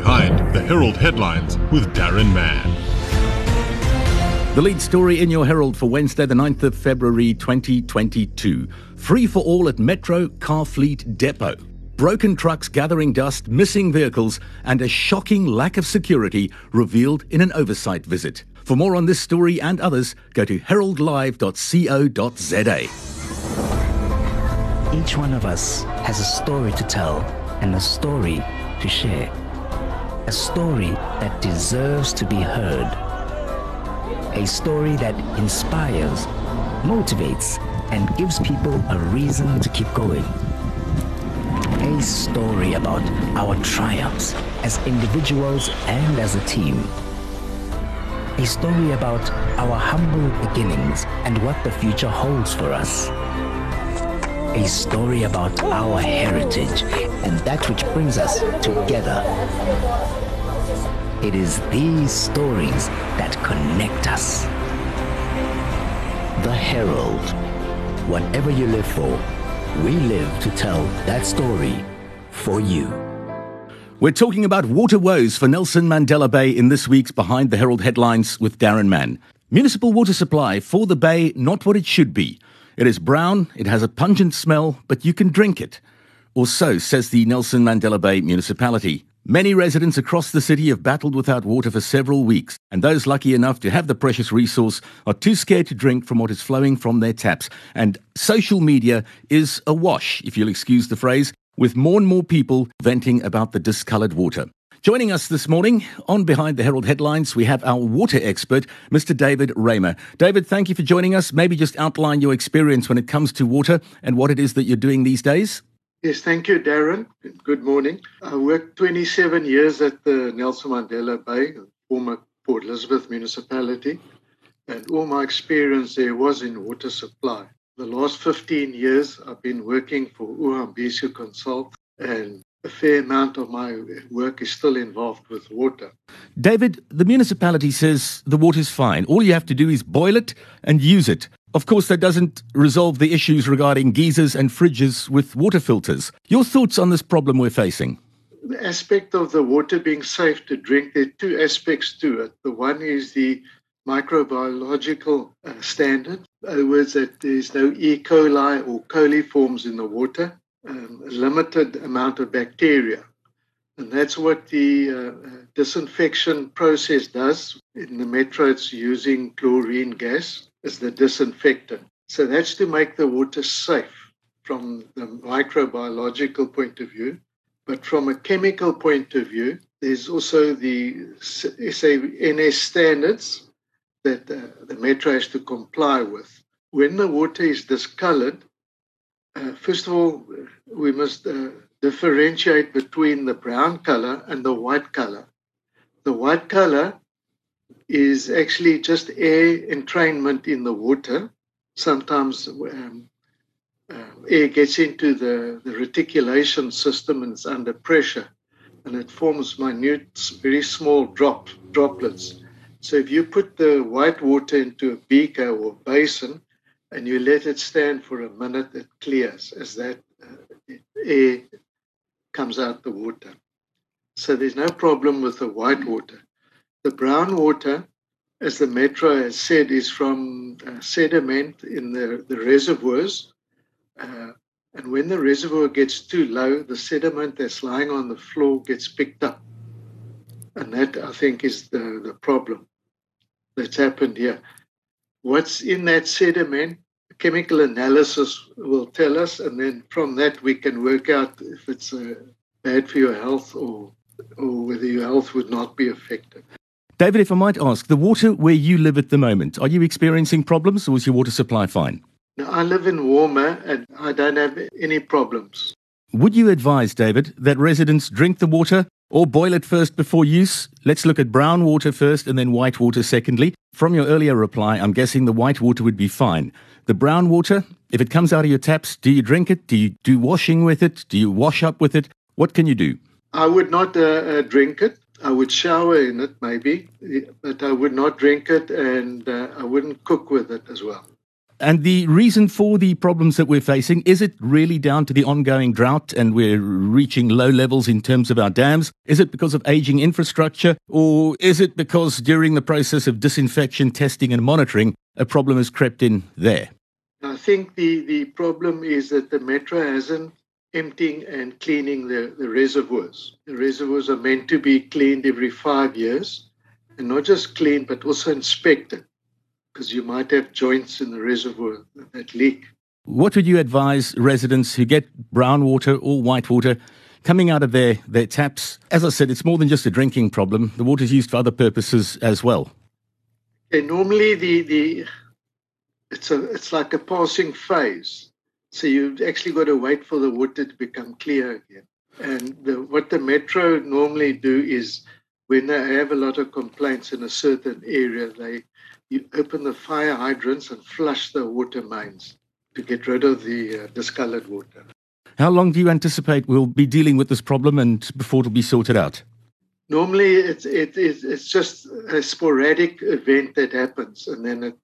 Behind the Herald headlines with Darren Mann. The lead story in your Herald for Wednesday, the 9th of February 2022. Free for all at Metro Car Fleet Depot. Broken trucks gathering dust, missing vehicles, and a shocking lack of security revealed in an oversight visit. For more on this story and others, go to heraldlive.co.za. Each one of us has a story to tell and a story to share. A story that deserves to be heard. A story that inspires, motivates, and gives people a reason to keep going. A story about our triumphs as individuals and as a team. A story about our humble beginnings and what the future holds for us. A story about our heritage and that which brings us together. It is these stories that connect us. The Herald. Whatever you live for, we live to tell that story for you. We're talking about water woes for Nelson Mandela Bay in this week's Behind the Herald headlines with Darren Mann. Municipal water supply for the bay, not what it should be. It is brown, it has a pungent smell, but you can drink it. Or so says the Nelson Mandela Bay municipality. Many residents across the city have battled without water for several weeks, and those lucky enough to have the precious resource are too scared to drink from what is flowing from their taps. And social media is awash, if you'll excuse the phrase, with more and more people venting about the discoloured water. Joining us this morning on Behind the Herald headlines, we have our water expert, Mr. David Raymer. David, thank you for joining us. Maybe just outline your experience when it comes to water and what it is that you're doing these days. Yes, thank you, Darren. Good morning. I worked 27 years at the Nelson Mandela Bay, former Port Elizabeth municipality, and all my experience there was in water supply. The last 15 years, I've been working for Uhambiso Consult, and a fair amount of my work is still involved with water. David, the municipality says the water's fine. All you have to do is boil it and use it. Of course, that doesn't resolve the issues regarding geysers and fridges with water filters. Your thoughts on this problem we're facing? The aspect of the water being safe to drink, there are two aspects to it. The one is the microbiological uh, standard. In other words, that there's no E. coli or coliforms in the water um, a limited amount of bacteria. And that's what the uh, disinfection process does. In the metro, it's using chlorine gas as the disinfectant. So that's to make the water safe from the microbiological point of view. But from a chemical point of view, there's also the SANS standards that uh, the metro has to comply with. When the water is discolored, uh, first of all, we must uh, differentiate between the brown color and the white color. The white color is actually just air entrainment in the water. Sometimes um, uh, air gets into the, the reticulation system and it's under pressure and it forms minute, very small drop, droplets. So if you put the white water into a beaker or basin, and you let it stand for a minute, it clears as that uh, air comes out the water. So there's no problem with the white water. The brown water, as the metro has said, is from uh, sediment in the, the reservoirs. Uh, and when the reservoir gets too low, the sediment that's lying on the floor gets picked up. And that, I think, is the, the problem that's happened here what's in that sediment, chemical analysis will tell us, and then from that we can work out if it's uh, bad for your health or or whether your health would not be affected. David, if I might ask, the water where you live at the moment, are you experiencing problems or is your water supply fine? I live in Walmer and I don't have any problems. Would you advise, David, that residents drink the water or boil it first before use? Let's look at brown water first and then white water secondly. From your earlier reply, I'm guessing the white water would be fine. The brown water, if it comes out of your taps, do you drink it? Do you do washing with it? Do you wash up with it? What can you do? I would not uh, uh, drink it. I would shower in it, maybe, but I would not drink it and uh, I wouldn't cook with it as well. And the reason for the problems that we're facing, is it really down to the ongoing drought and we're reaching low levels in terms of our dams? Is it because of aging infrastructure? Or is it because during the process of disinfection, testing, and monitoring, a problem has crept in there? I think the, the problem is that the metro hasn't emptying and cleaning the, the reservoirs. The reservoirs are meant to be cleaned every five years, and not just cleaned, but also inspected, because you might have joints in the reservoir that leak. What would you advise residents who get brown water or white water coming out of their, their taps? As I said, it's more than just a drinking problem. The water is used for other purposes as well. And normally the, the it's a it's like a passing phase so you've actually got to wait for the water to become clear again. And the, what the metro normally do is when they have a lot of complaints in a certain area, they you open the fire hydrants and flush the water mains to get rid of the uh, discolored water. How long do you anticipate we'll be dealing with this problem and before it'll be sorted out? Normally, it's it it's just a sporadic event that happens, and then it,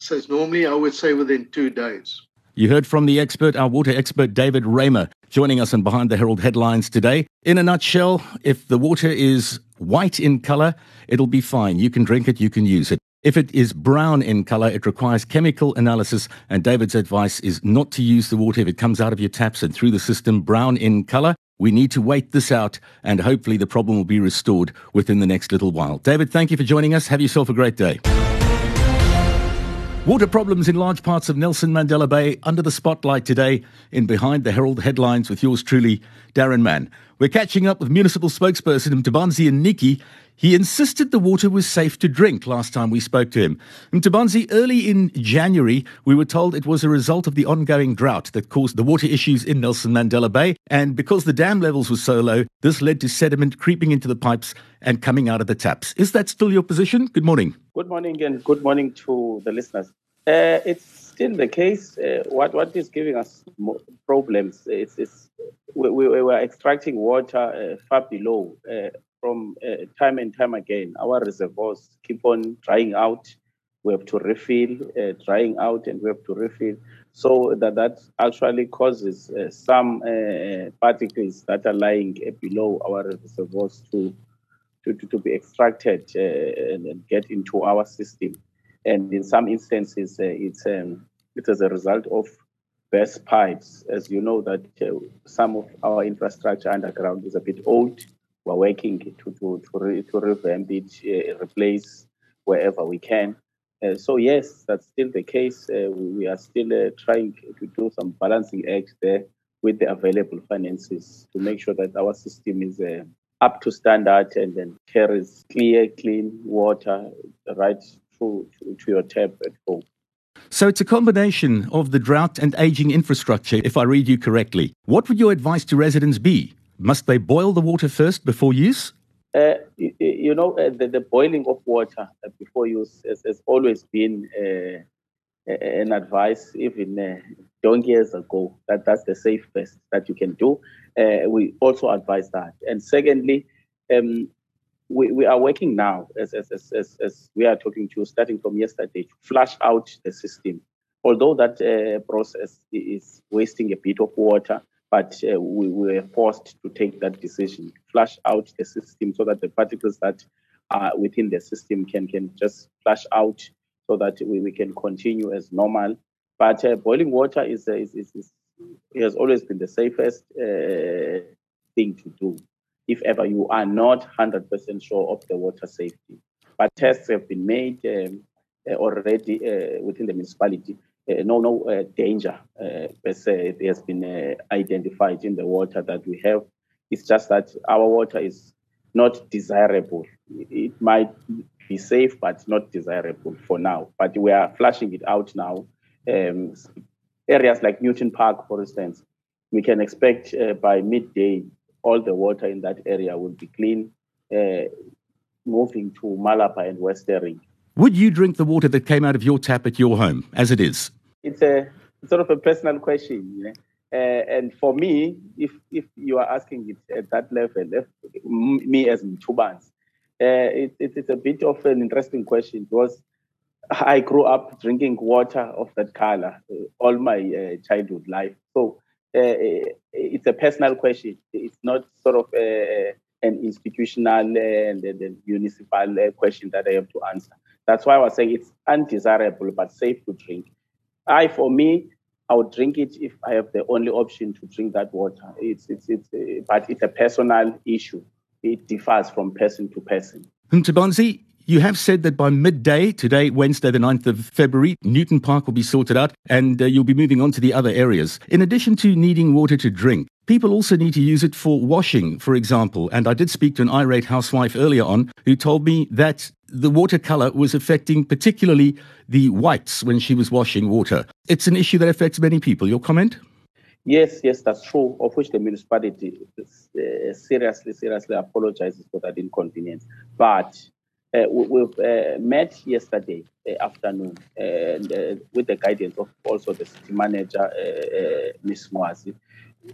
so it's normally I would say within two days. You heard from the expert, our water expert, David Raymer, joining us on Behind the Herald headlines today. In a nutshell, if the water is white in color, it'll be fine. You can drink it, you can use it. If it is brown in color, it requires chemical analysis, and David's advice is not to use the water if it comes out of your taps and through the system brown in color. We need to wait this out, and hopefully the problem will be restored within the next little while. David, thank you for joining us. Have yourself a great day. Water problems in large parts of Nelson Mandela Bay under the spotlight today in Behind the Herald headlines with yours truly, Darren Mann. We're catching up with municipal spokesperson Mthubanzi Mniki. He insisted the water was safe to drink last time we spoke to him. Mthubanzi, early in January, we were told it was a result of the ongoing drought that caused the water issues in Nelson Mandela Bay. And because the dam levels were so low, this led to sediment creeping into the pipes and coming out of the taps. Is that still your position? Good morning. Good morning and good morning to the listeners. Uh, it's still the case. Uh, what what is giving us problems we, we, we were extracting water uh, far below uh, from uh, time and time again. Our reservoirs keep on drying out. We have to refill, uh, drying out, and we have to refill. So that that actually causes some particles that are lying below our reservoirs to to, to, to be extracted and, and get into our system and in some instances, uh, it's um, it is a result of burst pipes. As you know, that uh, some of our infrastructure underground is a bit old. We're working to to to, re, to revamp it, uh, replace wherever we can. Uh, so yes, that's still the case. Uh, we, we, are still trying to do some balancing acts there with the available finances to make sure that our system is up to standard and then carries clear, clean water right to, to your tap at home. So it's a combination of the drought and aging infrastructure, if I read you correctly. What would your advice to residents be? Must they boil the water first before use? Uh, you, know, uh, the, the, boiling of water uh, before use has, has always been uh, an advice, even uh, long years ago, that that's the safest that you can do. Uh, we also advise that. And secondly, um, we, we are working now, as, as, as, as, we are talking to you, starting from yesterday, to flush out the system. Although that uh, process is wasting a bit of water, but uh, we were forced to take that decision, flush out the system so that the particles that are within the system can, can just flush out so that we, we can continue as normal. But uh, boiling water is, is, is, is, has always been the safest uh, thing to do if ever you are not 100% sure of the water safety. But tests have been made um, uh, already uh, within the municipality. Uh, no, no uh, danger uh, per se it has been uh, identified in the water that we have. It's just that our water is not desirable. It might be safe, but not desirable for now. But we are flushing it out now. Um, areas like Newton Park, for instance, we can expect by midday all the water in that area will be clean, uh, moving to Malabar and Westering. Would you drink the water that came out of your tap at your home, as it is? It's a sort of a personal question. You know? uh, and for me, if if you are asking it at that level, if, me as Mtubans, uh, it, it, it's a bit of an interesting question because I grew up drinking water of that color uh, all my uh, childhood life. So uh, it's a personal question. It's not sort of a, an institutional and, and municipal question that I have to answer. That's why I was saying it's undesirable but safe to drink. I, for me, I would drink it if I have the only option to drink that water. It's, it's, it's, uh, but it's a personal issue. It differs from person to person. Mthubanzi, you have said that by midday, today, Wednesday, the 9th of February, Newton Park will be sorted out and uh, you'll be moving on to the other areas. In addition to needing water to drink, people also need to use it for washing, for example. And I did speak to an irate housewife earlier on who told me that the watercolor was affecting particularly the whites when she was washing water. It's an issue that affects many people. Your comment? Yes, yes, that's true. Of which the municipality uh, seriously, seriously apologizes for that inconvenience. But uh, we, have uh, met yesterday uh, afternoon and with the guidance of also the city manager, Ms. Nqwazi,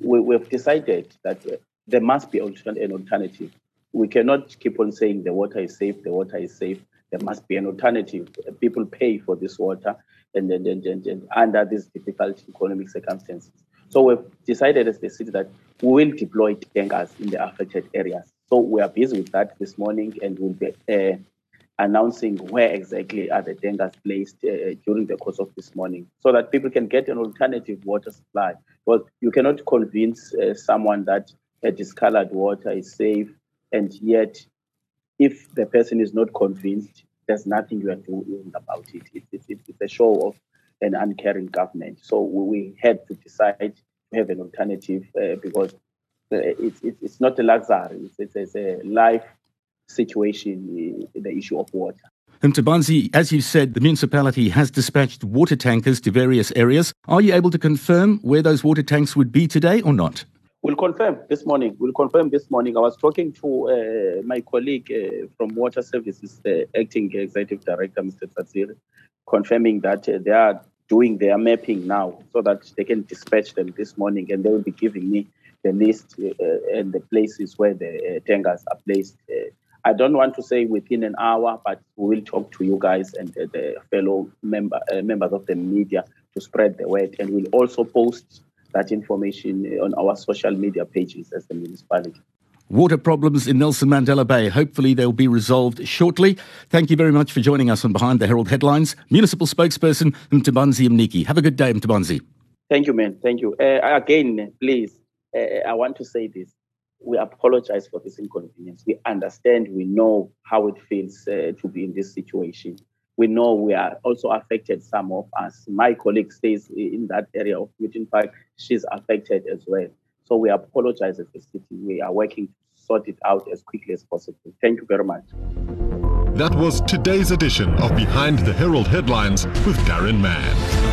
we, have decided that there must be an alternative. We cannot keep on saying the water is safe, the water is safe. There must be an alternative. People pay for this water and, and, and, and under these difficult economic circumstances. So we've decided as the city that we will deploy tankers in the affected areas. So we are busy with that this morning and we'll be uh, announcing where exactly are the tankers placed uh, during the course of this morning so that people can get an alternative water supply. Because you cannot convince uh, someone that a discolored water is safe and yet if the person is not convinced, there's nothing you are doing about it. It, it, it it's a show of an uncaring government. So we had to decide to have an alternative uh, because it's, it's not a luxury. It's, it's a life situation, the issue of water. Mthubanzi, as you said, the municipality has dispatched water tankers to various areas. Are you able to confirm where those water tanks would be today or not? We'll confirm this morning. We'll confirm this morning. I was talking to uh, my colleague uh, from Water Services, the acting executive director, Mr. Tsatsire, confirming that uh, they are doing their mapping now so that they can dispatch them this morning and they will be giving me the list uh, and the places where the uh, tankers are placed. I don't want to say within an hour, but we will talk to you guys and uh, the fellow member, uh, members of the media to spread the word. And we'll also post that information on our social media pages as the municipality. Water problems in Nelson Mandela Bay. Hopefully, they'll be resolved shortly. Thank you very much for joining us on Behind the Herald Headlines. Municipal spokesperson Mthubanzi Mniki. Have a good day, Mthubanzi. Thank you, man. Thank you. Uh, again, please, uh, I want to say this. We apologize for this inconvenience. We understand, we know how it feels uh, to be in this situation. We know we are also affected, some of us. My colleague stays in that area of Newton Park. She's affected as well. So we apologize as a city. We are working to sort it out as quickly as possible. Thank you very much. That was today's edition of Behind the Herald Headlines with Darren Mann.